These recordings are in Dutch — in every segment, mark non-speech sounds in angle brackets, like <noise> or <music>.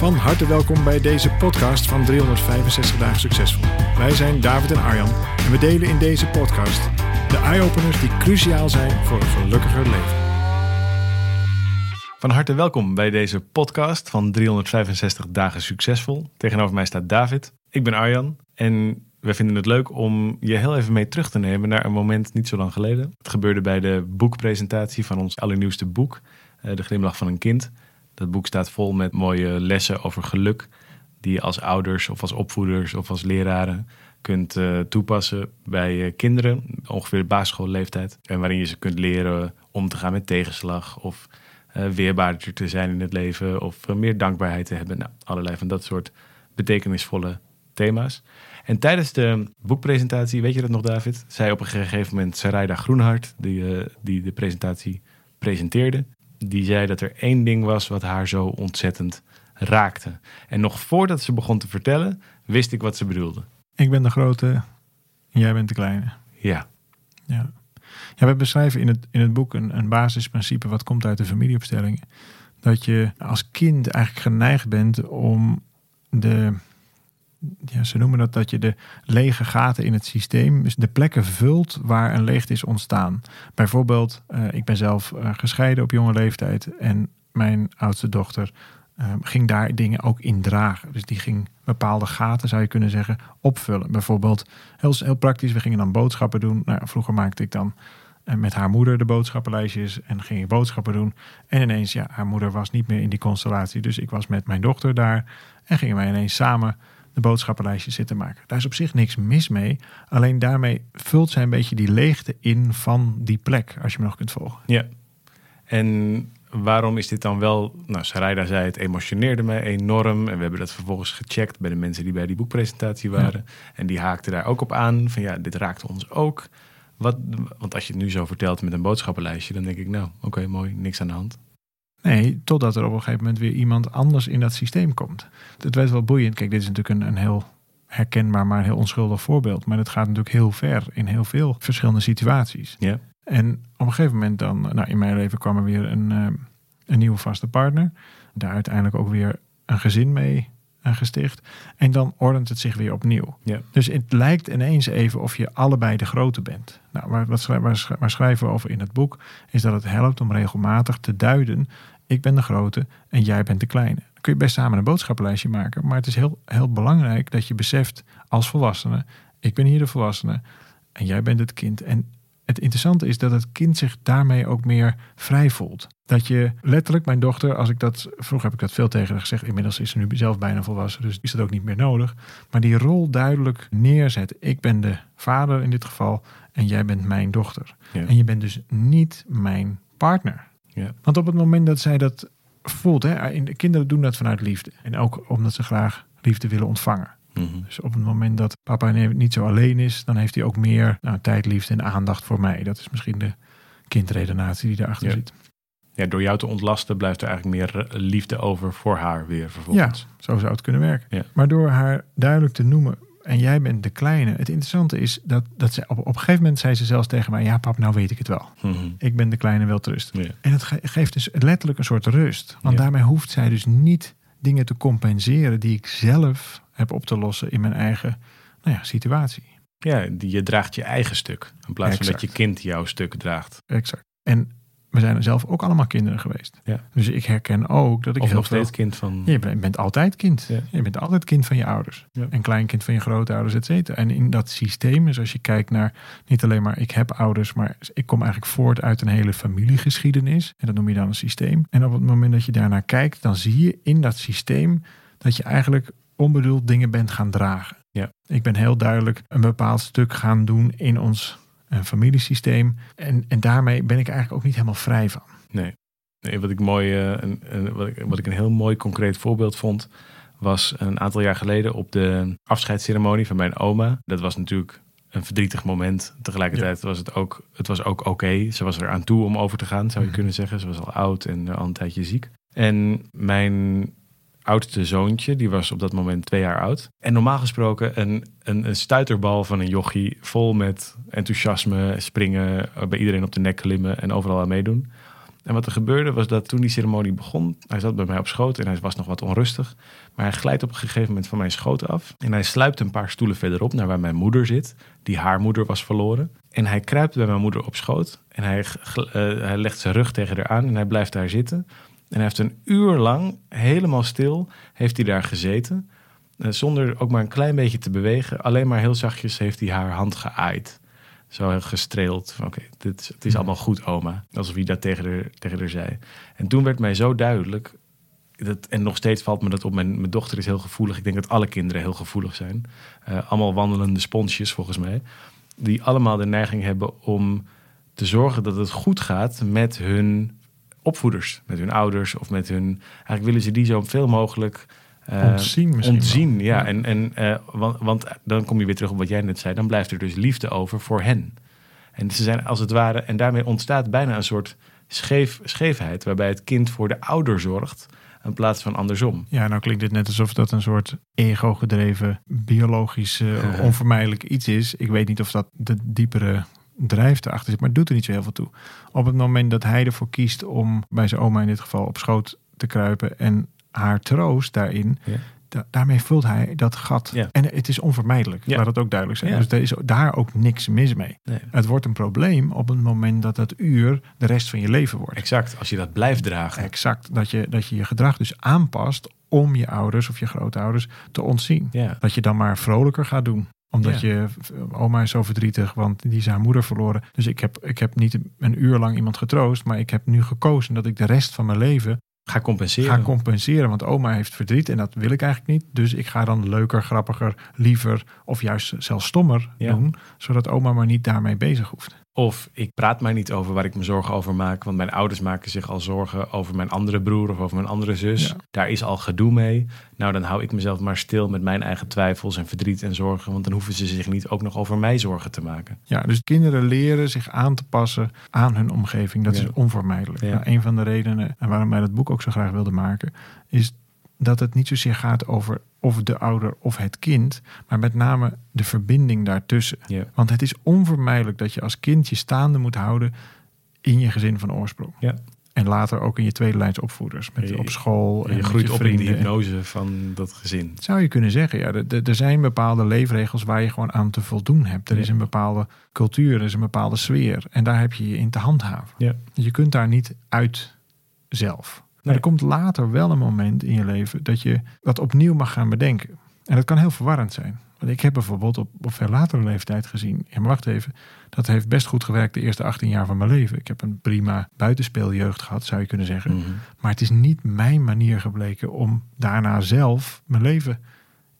Van harte welkom bij deze podcast van 365 dagen succesvol. Wij zijn David en Arjan en we delen in deze podcast de eye-openers die cruciaal zijn voor een gelukkiger leven. Van harte welkom bij deze podcast van 365 dagen succesvol. Tegenover mij staat David. Ik ben Arjan en we vinden het leuk om je heel even mee terug te nemen naar een moment niet zo lang geleden. Het gebeurde bij de boekpresentatie van ons allernieuwste boek, eh, De Glimlach van een Kind. Dat boek staat vol met mooie lessen over geluk, die je als ouders of als opvoeders of als leraren kunt uh, toepassen bij kinderen, ongeveer basisschoolleeftijd. En waarin je ze kunt leren om te gaan met tegenslag of uh, weerbaarder te zijn in het leven of meer dankbaarheid te hebben. Nou, allerlei van dat soort betekenisvolle thema's. En tijdens de boekpresentatie, weet je dat nog David, zei op een gegeven moment Sarayda Groenhart, die, die de presentatie presenteerde, die zei dat er één ding was wat haar zo ontzettend raakte. En nog voordat ze begon te vertellen, wist ik wat ze bedoelde. Ik ben de grote en jij bent de kleine. Ja. Ja, ja we beschrijven in het, in het boek een, een basisprincipe wat komt uit de familieopstellingen. Dat je als kind eigenlijk geneigd bent om de, ja, ze noemen dat dat je de lege gaten in het systeem, dus de plekken vult waar een leegte is ontstaan. Bijvoorbeeld, uh, ik ben zelf uh, gescheiden op jonge leeftijd en mijn oudste dochter uh, ging daar dingen ook in dragen. Dus die ging bepaalde gaten, zou je kunnen zeggen, opvullen. Bijvoorbeeld, heel, heel praktisch, we gingen dan boodschappen doen. Nou, vroeger maakte ik dan met haar moeder de boodschappenlijstjes en ging ik boodschappen doen. En ineens, ja, haar moeder was niet meer in die constellatie, dus ik was met mijn dochter daar en gingen wij ineens samen de boodschappenlijstje zitten maken. Daar is op zich niks mis mee. Alleen daarmee vult zij een beetje die leegte in van die plek, als je me nog kunt volgen. Ja. En waarom is dit dan wel... Nou, Sarayda zei het emotioneerde mij enorm. En we hebben dat vervolgens gecheckt bij de mensen die bij die boekpresentatie waren. En die haakten daar ook op aan. Van ja, dit raakte ons ook. Wat, want als je het nu zo vertelt met een boodschappenlijstje... dan denk ik, nou, oké, mooi, niks aan de hand. Nee, totdat er op een gegeven moment weer iemand anders in dat systeem komt. Het werd wel boeiend. Kijk, dit is natuurlijk een, een heel herkenbaar, maar een heel onschuldig voorbeeld. Maar het gaat natuurlijk heel ver in heel veel verschillende situaties. Ja. En op een gegeven moment dan, nou in mijn leven kwam er weer een, uh, een nieuwe vaste partner. Daar uiteindelijk ook weer een gezin mee gesticht. En dan ordent het zich weer opnieuw. Ja. Dus het lijkt ineens even of je allebei de grote bent. Nou, waar, wat schrijven, waar schrijven we over in het boek? Is dat het helpt om regelmatig te duiden: ik ben de grote en jij bent de kleine. Dan kun je best samen een boodschappenlijstje maken. Maar het is heel, heel belangrijk dat je beseft als volwassene: ik ben hier de volwassene en jij bent het kind. En het interessante is dat het kind zich daarmee ook meer vrij voelt. Dat je letterlijk, mijn dochter, als ik dat, vroeger heb ik dat veel tegen haar gezegd, inmiddels is ze nu zelf bijna volwassen, dus is dat ook niet meer nodig. Maar die rol duidelijk neerzet. Ik ben de vader in dit geval en jij bent mijn dochter. Ja. En je bent dus niet mijn partner. Ja. Want op het moment dat zij dat voelt, hè, kinderen doen dat vanuit liefde. En ook omdat ze graag liefde willen ontvangen. Mhm. Dus op het moment dat papa niet zo alleen is, dan heeft hij ook meer nou, tijd, liefde en aandacht voor mij. Dat is misschien de kindredenatie die daarachter Ja. zit. Ja, door jou te ontlasten blijft er eigenlijk meer eh, liefde over voor haar weer vervolgens. Ja, zo zou het kunnen werken. Ja. Maar door haar duidelijk te noemen, en jij bent de kleine. Het interessante is dat, dat ze op, op een gegeven moment zei ze zelfs tegen mij, ja pap, nou weet ik het wel. Mhm. Ik ben de kleine wel rust. Ja. En het ge- geeft dus letterlijk een soort rust. Want Ja. daarmee hoeft zij dus niet dingen te compenseren die ik zelf heb op te lossen in mijn eigen nou ja, situatie. Ja, die, je draagt je eigen stuk. In plaats van dat je kind jouw stuk draagt. Exact. En we zijn zelf ook allemaal kinderen geweest. Ja. Dus ik herken ook dat ik Of heel nog veel... steeds kind van... Je bent, bent altijd kind. Ja. Je bent altijd kind van je ouders. En kleinkind van je grootouders, et cetera. En in dat systeem, dus als je kijkt naar niet alleen maar ik heb ouders, maar ik kom eigenlijk voort uit een hele familiegeschiedenis. En dat noem je dan een systeem. En op het moment dat je daarnaar kijkt, dan zie je in dat systeem dat je eigenlijk onbedoeld dingen bent gaan dragen. Ja. Ik ben heel duidelijk een bepaald stuk gaan doen in ons eh, familiesysteem. En, en daarmee ben ik eigenlijk ook niet helemaal vrij van. Nee. Nee, wat, ik mooi, eh, een, een, wat, ik, wat ik een heel mooi concreet voorbeeld vond, was een aantal jaar geleden op de afscheidsceremonie van mijn oma. Dat was natuurlijk een verdrietig moment. Tegelijkertijd was het ook, het was ook oké. Ze was er aan toe om over te gaan, zou je Mhm. kunnen zeggen. Ze was al oud en al een tijdje ziek. En mijn oudste zoontje, die was op dat moment twee jaar oud. En normaal gesproken een, een, een stuiterbal van een jochie, vol met enthousiasme, springen, eh, bij iedereen op de nek klimmen en overal aan meedoen. En wat er gebeurde was dat toen die ceremonie begon, hij zat bij mij op schoot en hij was nog wat onrustig. Maar hij glijdt op een gegeven moment van mijn schoot af. En hij sluipt een paar stoelen verderop naar waar mijn moeder zit, die haar moeder was verloren. En hij kruipt bij mijn moeder op schoot en hij, eh, hij legt zijn rug tegen haar aan en hij blijft daar zitten. En hij heeft een uur lang, helemaal stil, heeft hij daar gezeten. Eh, zonder ook maar een klein beetje te bewegen. Alleen maar heel zachtjes heeft hij haar hand geaaid. Zo heel gestreeld. Oké, dit is- het is allemaal goed, oma. Alsof hij dat tegen haar, tegen haar zei. En toen werd mij zo duidelijk. Dat, en nog steeds valt me dat op. Mijn, mijn dochter is heel gevoelig. Ik denk dat alle kinderen heel gevoelig zijn. Eh, allemaal wandelende sponsjes, volgens mij. Die allemaal de neiging hebben om te zorgen dat het goed gaat met hun opvoeders. Met hun ouders of met hun... Eigenlijk willen ze die zo veel mogelijk... eh, Ontzien misschien ontzien, ja. Ja. En, en, eh, want, want dan kom je weer terug op wat jij net zei. Dan blijft er dus liefde over voor hen. En ze zijn als het ware... En daarmee ontstaat bijna een soort scheef, scheefheid... waarbij het kind voor de ouder zorgt... in plaats van andersom. Ja, nou klinkt het net alsof dat een soort ego-gedreven, biologisch, eh, <laughs> onvermijdelijk iets is. Ik weet niet of dat de diepere drijf erachter zit, maar doet er niet zo heel veel toe. Op het moment dat hij ervoor kiest om bij zijn oma in dit geval op schoot te kruipen en haar troost daarin, Ja. da- daarmee vult hij dat gat. Ja. En het is onvermijdelijk, Ja. laat het ook duidelijk zijn. Dus er is daar ook niks mis mee. Nee. Het wordt een probleem op het moment dat dat uur de rest van je leven wordt. Exact, als je dat blijft dragen. Exact, dat je, dat je je gedrag dus aanpast om je ouders of je grootouders te ontzien. Dat je dan maar vrolijker gaat doen. Omdat Ja. je, oma is zo verdrietig, want die is haar moeder verloren. Dus ik heb, ik heb niet een uur lang iemand getroost, maar ik heb nu gekozen dat ik de rest van mijn leven Ga compenseren. ga compenseren. Want oma heeft verdriet en dat wil ik eigenlijk niet. Dus ik ga dan leuker, grappiger, liever of juist zelfs stommer Ja. doen. Zodat oma maar niet daarmee bezig hoeft. Of ik praat maar niet over waar ik me zorgen over maak. Want mijn ouders maken zich al zorgen over mijn andere broer of over mijn andere zus. Ja. Daar is al gedoe mee. Nou, dan hou ik mezelf maar stil met mijn eigen twijfels en verdriet en zorgen. Want dan hoeven ze zich niet ook nog over mij zorgen te maken. Ja, dus kinderen leren zich aan te passen aan hun omgeving. Dat Ja. is onvermijdelijk. Ja. Nou, een van de redenen en waarom wij dat boek ook zo graag wilden maken, is dat het niet zozeer gaat over of de ouder of het kind, maar met name de verbinding daartussen. Want het is onvermijdelijk dat je als kind je staande moet houden in je gezin van oorsprong. Ja. En later ook in je tweede lijns opvoeders, met, Je- op school. En je groeit op in de hypnose van dat gezin. Zou je kunnen zeggen, ja, er- zijn bepaalde leefregels waar je gewoon aan te voldoen hebt. Er is een bepaalde cultuur, er is een bepaalde sfeer. En daar heb je je in te handhaven. Ja. Je kunt daar niet uit zelf. Maar er komt later wel een moment in je leven dat je dat opnieuw mag gaan bedenken. En dat kan heel verwarrend zijn. Want ik heb bijvoorbeeld op, op veel latere leeftijd gezien. Ja, maar wacht even. Dat heeft best goed gewerkt de eerste 18 jaar van mijn leven. Ik heb een prima buitenspeeljeugd gehad, zou je kunnen zeggen. Mhm. Maar het is niet mijn manier gebleken om daarna zelf mijn leven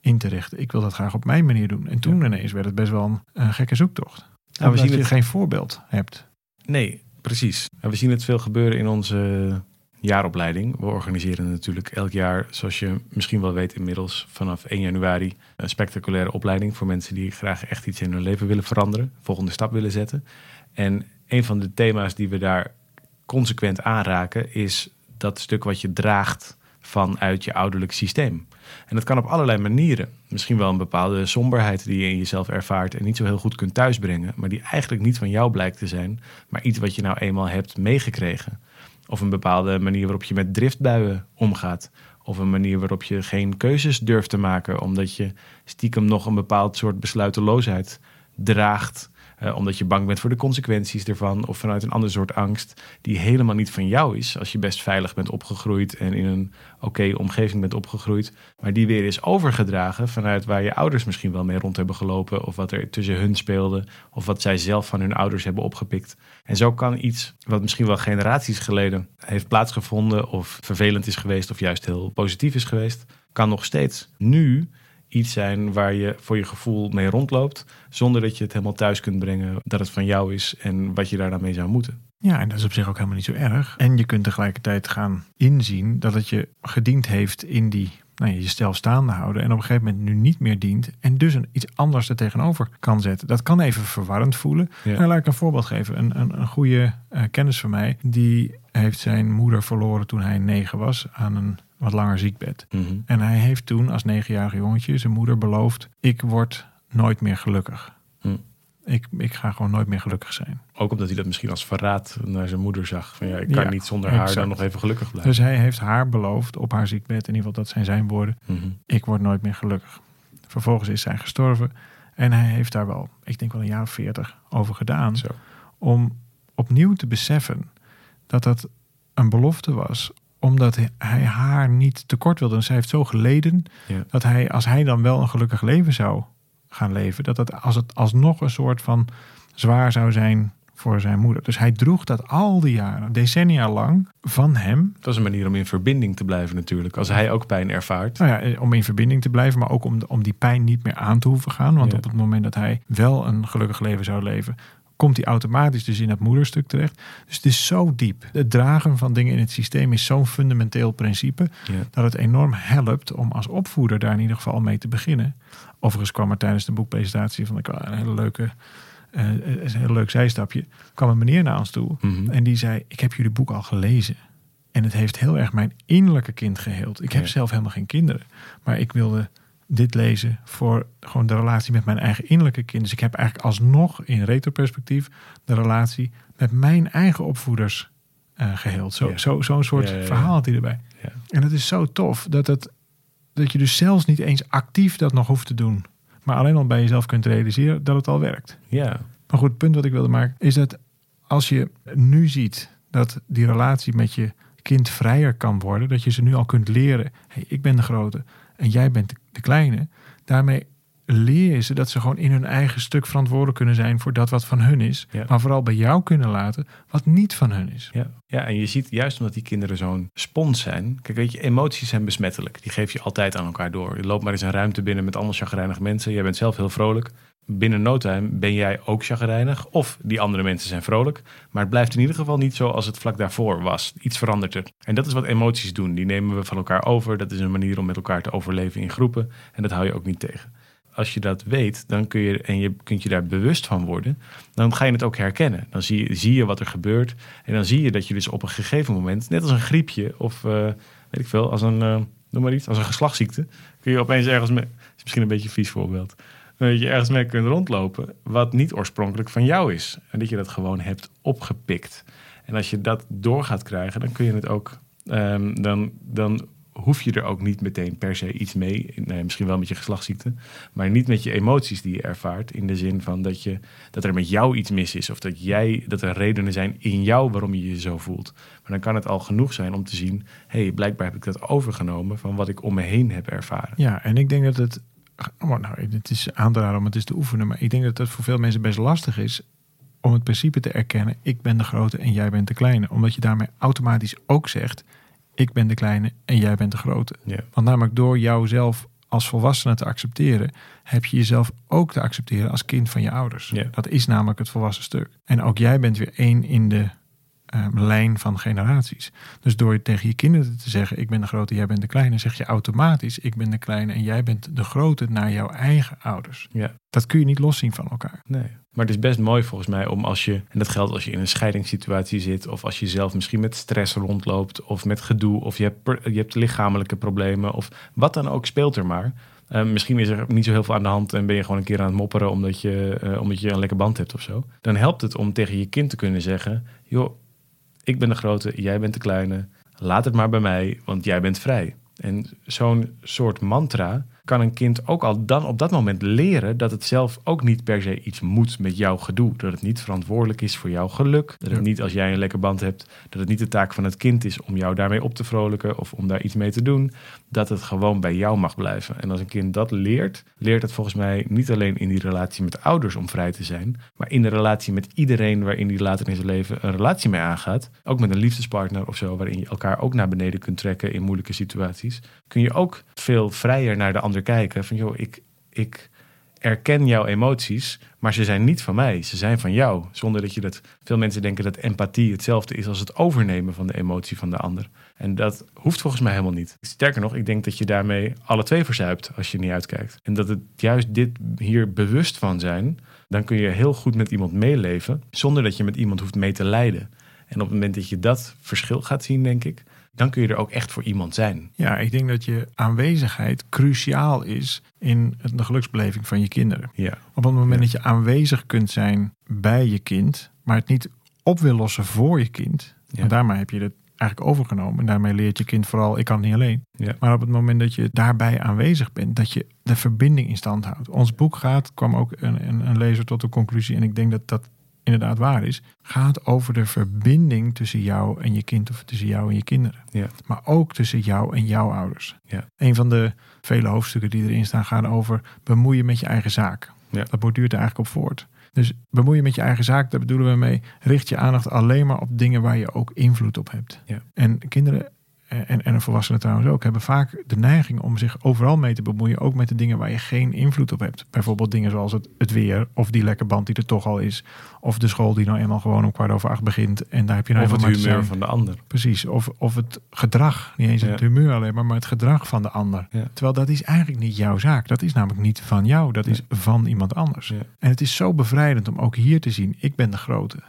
in te richten. Ik wil dat graag op mijn manier doen. En toen ineens werd het best wel een, een gekke zoektocht. Nou, we zien je het- geen voorbeeld hebt. Nee, precies. En we zien het veel gebeuren in onze jaaropleiding. We organiseren natuurlijk elk jaar, zoals je misschien wel weet inmiddels, vanaf 1 januari een spectaculaire opleiding voor mensen die graag echt iets in hun leven willen veranderen, volgende stap willen zetten. En een van de thema's die we daar consequent aanraken is dat stuk wat je draagt vanuit je ouderlijk systeem. En dat kan op allerlei manieren. Misschien wel een bepaalde somberheid die je in jezelf ervaart en niet zo heel goed kunt thuisbrengen, maar die eigenlijk niet van jou blijkt te zijn, maar iets wat je nou eenmaal hebt meegekregen. Of een bepaalde manier waarop je met driftbuien omgaat. Of een manier waarop je geen keuzes durft te maken, omdat je stiekem nog een bepaald soort besluiteloosheid draagt. Eh, omdat je bang bent voor de consequenties ervan. Of vanuit een ander soort angst die helemaal niet van jou is. Als je best veilig bent opgegroeid en in een oké omgeving bent opgegroeid. Maar die weer is overgedragen vanuit waar je ouders misschien wel mee rond hebben gelopen. Of wat er tussen hun speelde. Of wat zij zelf van hun ouders hebben opgepikt. En zo kan iets wat misschien wel generaties geleden heeft plaatsgevonden. Of vervelend is geweest. Of juist heel positief is geweest. Kan nog steeds nu iets zijn waar je voor je gevoel mee rondloopt. Zonder dat je het helemaal thuis kunt brengen dat het van jou is en wat je daar dan mee zou moeten. Ja, en dat is op zich ook helemaal niet zo erg. En je kunt tegelijkertijd gaan inzien dat het je gediend heeft in die nou, je stel staande houden en op een gegeven moment nu niet meer dient en dus een, iets anders er tegenover kan zetten. Dat kan even verwarrend voelen. Ja. En laat ik een voorbeeld geven. Een, een, een goede eh, kennis van mij, die heeft zijn moeder verloren toen hij negen was aan een wat langer ziekbed. Mhm. En hij heeft toen als negenjarig jongetje zijn moeder beloofd, ik word nooit meer gelukkig. Hm. Ik, ik ga gewoon nooit meer gelukkig zijn. Ook omdat hij dat misschien als verraad naar zijn moeder zag. Van ja, ik kan Ja, niet zonder haar dan nog even gelukkig blijven. Dus hij heeft haar beloofd op haar ziekbed, in ieder geval dat zijn zijn woorden, Mhm. ik word nooit meer gelukkig. Vervolgens is zij gestorven en hij heeft daar wel, ik denk wel een jaar of veertig over gedaan. Zo. Om opnieuw te beseffen dat dat een belofte was. Omdat hij haar niet tekort wilde. En zij heeft zo geleden Ja. dat hij, als hij dan wel een gelukkig leven zou gaan leven, dat het als het alsnog een soort van zwaar zou zijn voor zijn moeder. Dus hij droeg dat al die jaren, decennia lang, van hem. Het was een manier om in verbinding te blijven natuurlijk. Als hij ook pijn ervaart. Nou ja, om in verbinding te blijven, maar ook om, om die pijn niet meer aan te hoeven gaan. Want Ja. op het moment dat hij wel een gelukkig leven zou leven, komt hij automatisch dus in het moederstuk terecht. Dus het is zo diep. Het dragen van dingen in het systeem is zo'n fundamenteel principe Ja. dat het enorm helpt om als opvoeder daar in ieder geval mee te beginnen. Overigens kwam er tijdens de boekpresentatie van ik een hele leuke, eh, een heel leuk zijstapje, kwam een meneer naar ons toe Mhm. en die zei: Ik heb jullie boek al gelezen. En het heeft heel erg mijn innerlijke kind geheeld. Ik heb Ja. zelf helemaal geen kinderen. Maar ik wilde dit lezen voor gewoon de relatie met mijn eigen innerlijke kind. Dus ik heb eigenlijk alsnog in retroperspectief de relatie met mijn eigen opvoeders eh geheeld. Zo, Ja. zo, zo'n soort Ja, ja, ja. verhaal had hij erbij. Ja. En het is zo tof dat, het, dat je dus zelfs niet eens actief dat nog hoeft te doen. Maar alleen al bij jezelf kunt realiseren dat het al werkt. ja. Maar goed, het punt wat ik wilde maken is dat als je nu ziet dat die relatie met je kind vrijer kan worden, dat je ze nu al kunt leren: hey, ik ben de grote en jij bent de- kleine. Daarmee leer je ze dat ze gewoon in hun eigen stuk verantwoordelijk kunnen zijn voor dat wat van hun is, Ja. maar vooral bij jou kunnen laten wat niet van hun is. Ja. ja, en je ziet juist omdat die kinderen zo'n spons zijn. Kijk, weet je, emoties zijn besmettelijk. Die geef je altijd aan elkaar door. Je loopt maar eens een ruimte binnen met allemaal chagrijnige mensen. Jij bent zelf heel vrolijk. Binnen no time ben jij ook chagrijnig. Of die andere mensen zijn vrolijk. Maar het blijft in ieder geval niet zo als het vlak daarvoor was. Iets verandert er. En dat is wat emoties doen. Die nemen we van elkaar over. Dat is een manier om met elkaar te overleven in groepen. En dat hou je ook niet tegen. Als je dat weet, dan kun je, en je kunt je daar bewust van worden, dan ga je het ook herkennen. Dan zie je, zie je wat er gebeurt. En dan zie je dat je dus op een gegeven moment, net als een griepje of eh, weet ik veel, als een, eh, noem maar iets, als een geslachtsziekte, kun je opeens ergens mee, is misschien een beetje een vies voorbeeld, dat je ergens mee kunt rondlopen wat niet oorspronkelijk van jou is. En dat je dat gewoon hebt opgepikt. En als je dat door gaat krijgen, dan kun je het ook, ehm, dan, dan hoef je er ook niet meteen per se iets mee. Nee, misschien wel met je geslachtsziekte, maar niet met je emoties die je ervaart. In de zin van dat, je, dat er met jou iets mis is. Of dat, jij, dat er redenen zijn in jou waarom je je zo voelt. Maar dan kan het al genoeg zijn om te zien: hé, hey, blijkbaar heb ik dat overgenomen van wat ik om me heen heb ervaren. Ja, en ik denk dat het. Oh, nou, het is aan te raden om het eens te oefenen. Maar ik denk dat het voor veel mensen best lastig is om het principe te erkennen: ik ben de grote en jij bent de kleine. Omdat je daarmee automatisch ook zegt: ik ben de kleine en jij bent de grote. Want namelijk door jouzelf als volwassene te accepteren, heb je jezelf ook te accepteren als kind van je ouders. Dat is namelijk het volwassen stuk. En ook jij bent weer één in de eh, lijn van generaties. Dus door tegen je kinderen te zeggen: Ik ben de grote, jij bent de kleine, zeg je automatisch: Ik ben de kleine en jij bent de grote naar jouw eigen ouders. Ja. Dat kun je niet loszien van elkaar. Nee. Maar het is best mooi volgens mij om als je, en dat geldt als je in een scheidingssituatie zit, of als je zelf misschien met stress rondloopt, of met gedoe, of je hebt, per- je hebt lichamelijke problemen, of wat dan ook speelt er maar. Eh, misschien is er niet zo heel veel aan de hand en ben je gewoon een keer aan het mopperen omdat je, eh, omdat je een lekker band hebt of zo. Dan helpt het om tegen je kind te kunnen zeggen: joh, ik ben de grote, jij bent de kleine. Laat het maar bij mij, want jij bent vrij. En zo'n soort mantra kan een kind ook al dan op dat moment leren dat het zelf ook niet per se iets moet met jouw gedoe. Dat het niet verantwoordelijk is voor jouw geluk. Dat het Ja. niet als jij een lekker band hebt, dat het niet de taak van het kind is om jou daarmee op te vrolijken of om daar iets mee te doen. Dat het gewoon bij jou mag blijven. En als een kind dat leert, leert het volgens mij niet alleen in die relatie met ouders om vrij te zijn, maar in de relatie met iedereen waarin die later in zijn leven een relatie mee aangaat. Ook met een liefdespartner of zo, waarin je elkaar ook naar beneden kunt trekken in moeilijke situaties. Kun je ook veel vrijer naar de ander kijken. Van joh, ik, ik, erken jouw emoties, maar ze zijn niet van mij. Ze zijn van jou. Zonder dat je dat. Veel mensen denken dat empathie hetzelfde is als het overnemen van de emotie van de ander. En dat hoeft volgens mij helemaal niet. Sterker nog, ik denk dat je daarmee alle twee verzuipt als je niet uitkijkt. En dat het juist dit hier bewust van zijn, dan kun je heel goed met iemand meeleven, zonder dat je met iemand hoeft mee te lijden. En op het moment dat je dat verschil gaat zien, denk ik, dan kun je er ook echt voor iemand zijn. Ja, ik denk dat je aanwezigheid cruciaal is in de geluksbeleving van je kinderen. Ja. Op het moment Ja. dat je aanwezig kunt zijn bij je kind, maar het niet op wil lossen voor je kind, Ja. want daarmee heb je het eigenlijk overgenomen. En daarmee leert je kind vooral, ik kan het niet alleen. Ja. Maar op het moment dat je daarbij aanwezig bent, dat je de verbinding in stand houdt. Ons boek gaat, kwam ook een, een, een lezer tot de conclusie, en ik denk dat dat inderdaad waar is, gaat over de verbinding tussen jou en je kind of tussen jou en je kinderen. Ja. Maar ook tussen jou en jouw ouders. Ja. Een van de vele hoofdstukken die erin staan gaan over bemoeien met je eigen zaak. Ja. Dat borduurt er eigenlijk op voort. Dus bemoeien met je eigen zaak, daar bedoelen we mee, richt je aandacht alleen maar op dingen waar je ook invloed op hebt. Ja. En kinderen en, en volwassenen trouwens ook, hebben vaak de neiging om zich overal mee te bemoeien. Ook met de dingen waar je geen invloed op hebt. Bijvoorbeeld dingen zoals het, het weer, of die lekke band die er toch al is. Of de school die nou eenmaal gewoon om kwart over acht begint. En daar heb je nou Of het humeur zijn. van de ander. Precies, of, of het gedrag, niet eens Ja. het humeur alleen maar, maar het gedrag van de ander. Ja. Terwijl dat is eigenlijk niet jouw zaak. Dat is namelijk niet van jou, dat is van iemand anders. En het is zo bevrijdend om ook hier te zien, ik ben de grote.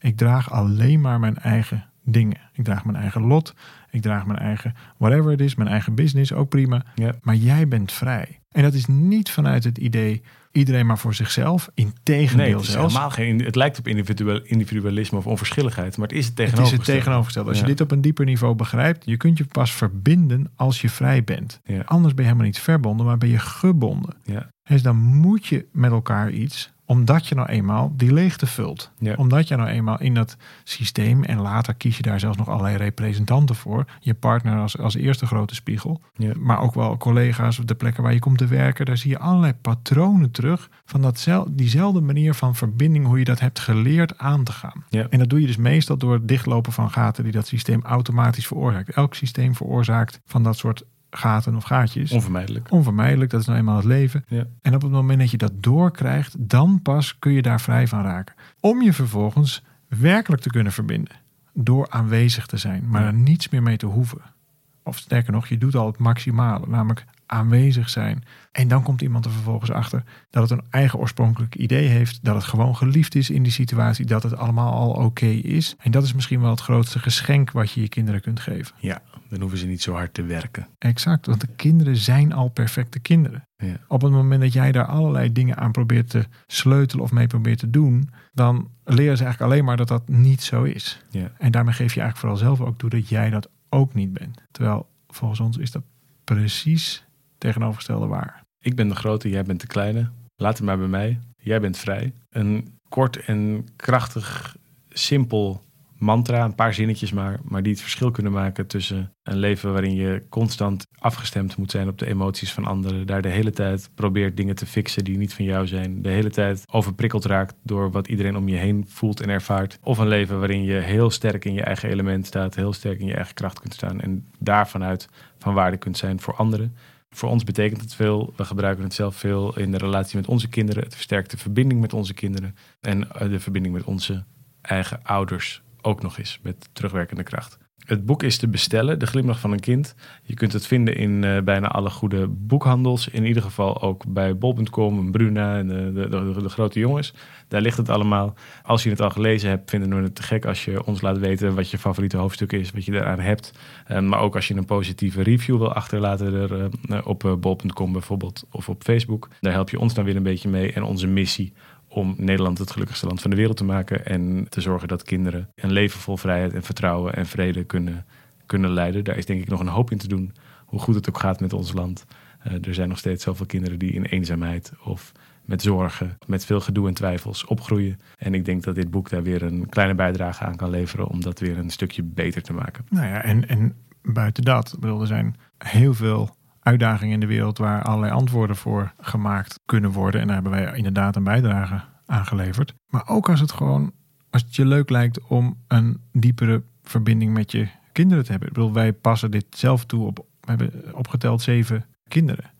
Ik draag alleen maar mijn eigen dingen. Ik draag mijn eigen lot, ik draag mijn eigen whatever het is, mijn eigen business, ook prima. Ja. Maar jij bent vrij. En dat is niet vanuit het idee iedereen maar voor zichzelf. Integendeel Nee, het, is zelfs. helemaal geen, het lijkt op individueel, individualisme of onverschilligheid, maar het is het Het is het tegenovergestelde. tegenovergestelde. Als je dit op een dieper niveau begrijpt, je kunt je pas verbinden als je vrij bent. Ja. Anders ben je helemaal niet verbonden, maar ben je gebonden. Ja. Dus dan moet je met elkaar iets, omdat je nou eenmaal die leegte vult. Ja. Omdat je nou eenmaal in dat systeem, en later kies je daar zelfs nog allerlei representanten voor. Je partner als, als eerste grote spiegel. Ja. Maar ook wel collega's of de plekken waar je komt te werken. Daar zie je allerlei patronen terug van datzel, diezelfde manier van verbinding, hoe je dat hebt geleerd aan te gaan. Ja. En dat doe je dus meestal door het dichtlopen van gaten die dat systeem automatisch veroorzaakt. Elk systeem veroorzaakt van dat soort gaten of gaatjes. Onvermijdelijk. Onvermijdelijk, dat is nou eenmaal het leven. Ja. En op het moment dat je dat doorkrijgt, dan pas kun je daar vrij van raken. Om je vervolgens werkelijk te kunnen verbinden. Door aanwezig te zijn, maar er niets meer mee te hoeven. Of sterker nog, je doet al het maximale, namelijk aanwezig zijn. En dan komt iemand er vervolgens achter dat het een eigen oorspronkelijk idee heeft. Dat het gewoon geliefd is in die situatie. Dat het allemaal al oké is. En dat is misschien wel het grootste geschenk wat je je kinderen kunt geven. ja, dan hoeven ze niet zo hard te werken. Exact, want de kinderen zijn al perfecte kinderen. Ja. Op het moment dat jij daar allerlei dingen aan probeert te sleutelen of mee probeert te doen, dan leren ze eigenlijk alleen maar dat dat niet zo is. Ja. En daarmee geef je eigenlijk vooral zelf ook toe dat jij dat ook niet bent. Terwijl volgens ons is dat precies tegenovergestelde waar. Ik ben de grote, jij bent de kleine. Laat het maar bij mij. Jij bent vrij. Een kort en krachtig, simpel mantra, een paar zinnetjes maar, maar die het verschil kunnen maken tussen een leven waarin je constant afgestemd moet zijn op de emoties van anderen, daar de hele tijd probeert dingen te fixen die niet van jou zijn, de hele tijd overprikkeld raakt door wat iedereen om je heen voelt en ervaart, of een leven waarin je heel sterk in je eigen element staat, heel sterk in je eigen kracht kunt staan en daarvanuit van waarde kunt zijn voor anderen. Voor ons betekent het veel. We gebruiken het zelf veel in de relatie met onze kinderen. Het versterkt de verbinding met onze kinderen. En eh, de verbinding met onze eigen ouders ook nog eens met terugwerkende kracht. Het boek is te bestellen, De Glimlach van een Kind. Je kunt het vinden in eh, bijna alle goede boekhandels. In ieder geval ook bij bol.com, Bruna en de, de, de, de grote jongens. Daar ligt het allemaal. Als je het al gelezen hebt, vinden we het te gek als je ons laat weten wat je favoriete hoofdstuk is, wat je eraan hebt. Eh, maar ook als je een positieve review wil achterlaten er, eh, op bol.com bijvoorbeeld of op Facebook. Daar help je ons dan weer een beetje mee en onze missie om Nederland het gelukkigste land van de wereld te maken en te zorgen dat kinderen een leven vol vrijheid en vertrouwen en vrede kunnen, kunnen leiden. Daar is denk ik nog een hoop in te doen, hoe goed het ook gaat met ons land. Eh, er zijn nog steeds zoveel kinderen die in eenzaamheid of met zorgen, met veel gedoe en twijfels opgroeien. En ik denk dat dit boek daar weer een kleine bijdrage aan kan leveren om dat weer een stukje beter te maken. Nou ja, en, en buiten dat, bedoel, er zijn heel veel uitdagingen in de wereld waar allerlei antwoorden voor gemaakt kunnen worden. En daar hebben wij inderdaad een bijdrage aan geleverd. Maar ook als het gewoon, als het je leuk lijkt om een diepere verbinding met je kinderen te hebben. Ik bedoel, wij passen dit zelf toe op, we hebben opgeteld zeven kinderen.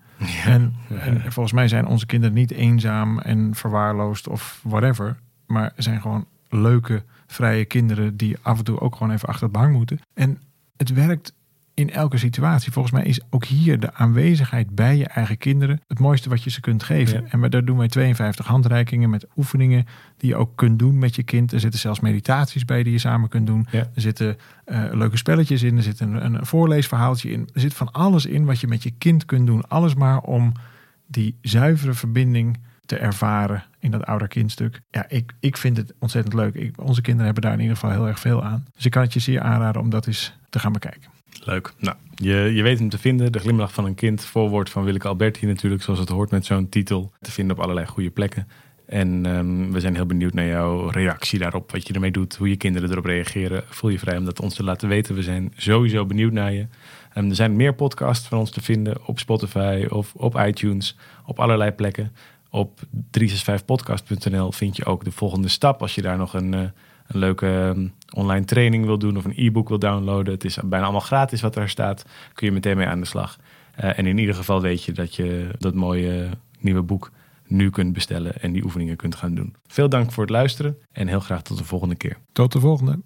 En, en volgens mij zijn onze kinderen niet eenzaam en verwaarloosd of whatever. Maar zijn gewoon leuke, vrije kinderen die af en toe ook gewoon even achter het behang moeten. En het werkt in elke situatie. Volgens mij is ook hier de aanwezigheid bij je eigen kinderen het mooiste wat je ze kunt geven. En daar doen wij 52 handreikingen met oefeningen die je ook kunt doen met je kind. Er zitten zelfs meditaties bij die je samen kunt doen. Er zitten uh, leuke spelletjes in. Er zit een, een voorleesverhaaltje in. Er zit van alles in wat je met je kind kunt doen. Alles maar om die zuivere verbinding te ervaren in dat ouder-kindstuk. Ja, ik, ik vind het ontzettend leuk. Ik, onze kinderen hebben daar in ieder geval heel erg veel aan. Dus ik kan het je zeer aanraden om dat eens te gaan bekijken. Leuk. Nou, je, je weet hem te vinden. De glimlach van een kind. Voorwoord van Willeke Alberti natuurlijk, zoals het hoort met zo'n titel. Te vinden op allerlei goede plekken. En ehm, we zijn heel benieuwd naar jouw reactie daarop. Wat je ermee doet, hoe je kinderen erop reageren. Voel je vrij om dat ons te laten weten. We zijn sowieso benieuwd naar je. Um, er zijn meer podcasts van ons te vinden op Spotify of op iTunes. Op allerlei plekken. Op 365podcast.nl vind je ook de volgende stap. Als je daar nog een, eh, een leuke ehm, online training wil doen of een e-book wil downloaden. Het is bijna allemaal gratis wat er staat. Kun je meteen mee aan de slag. Uh, en in ieder geval weet je dat je dat mooie nieuwe boek nu kunt bestellen en die oefeningen kunt gaan doen. Veel dank voor het luisteren en heel graag tot de volgende keer. Tot de volgende.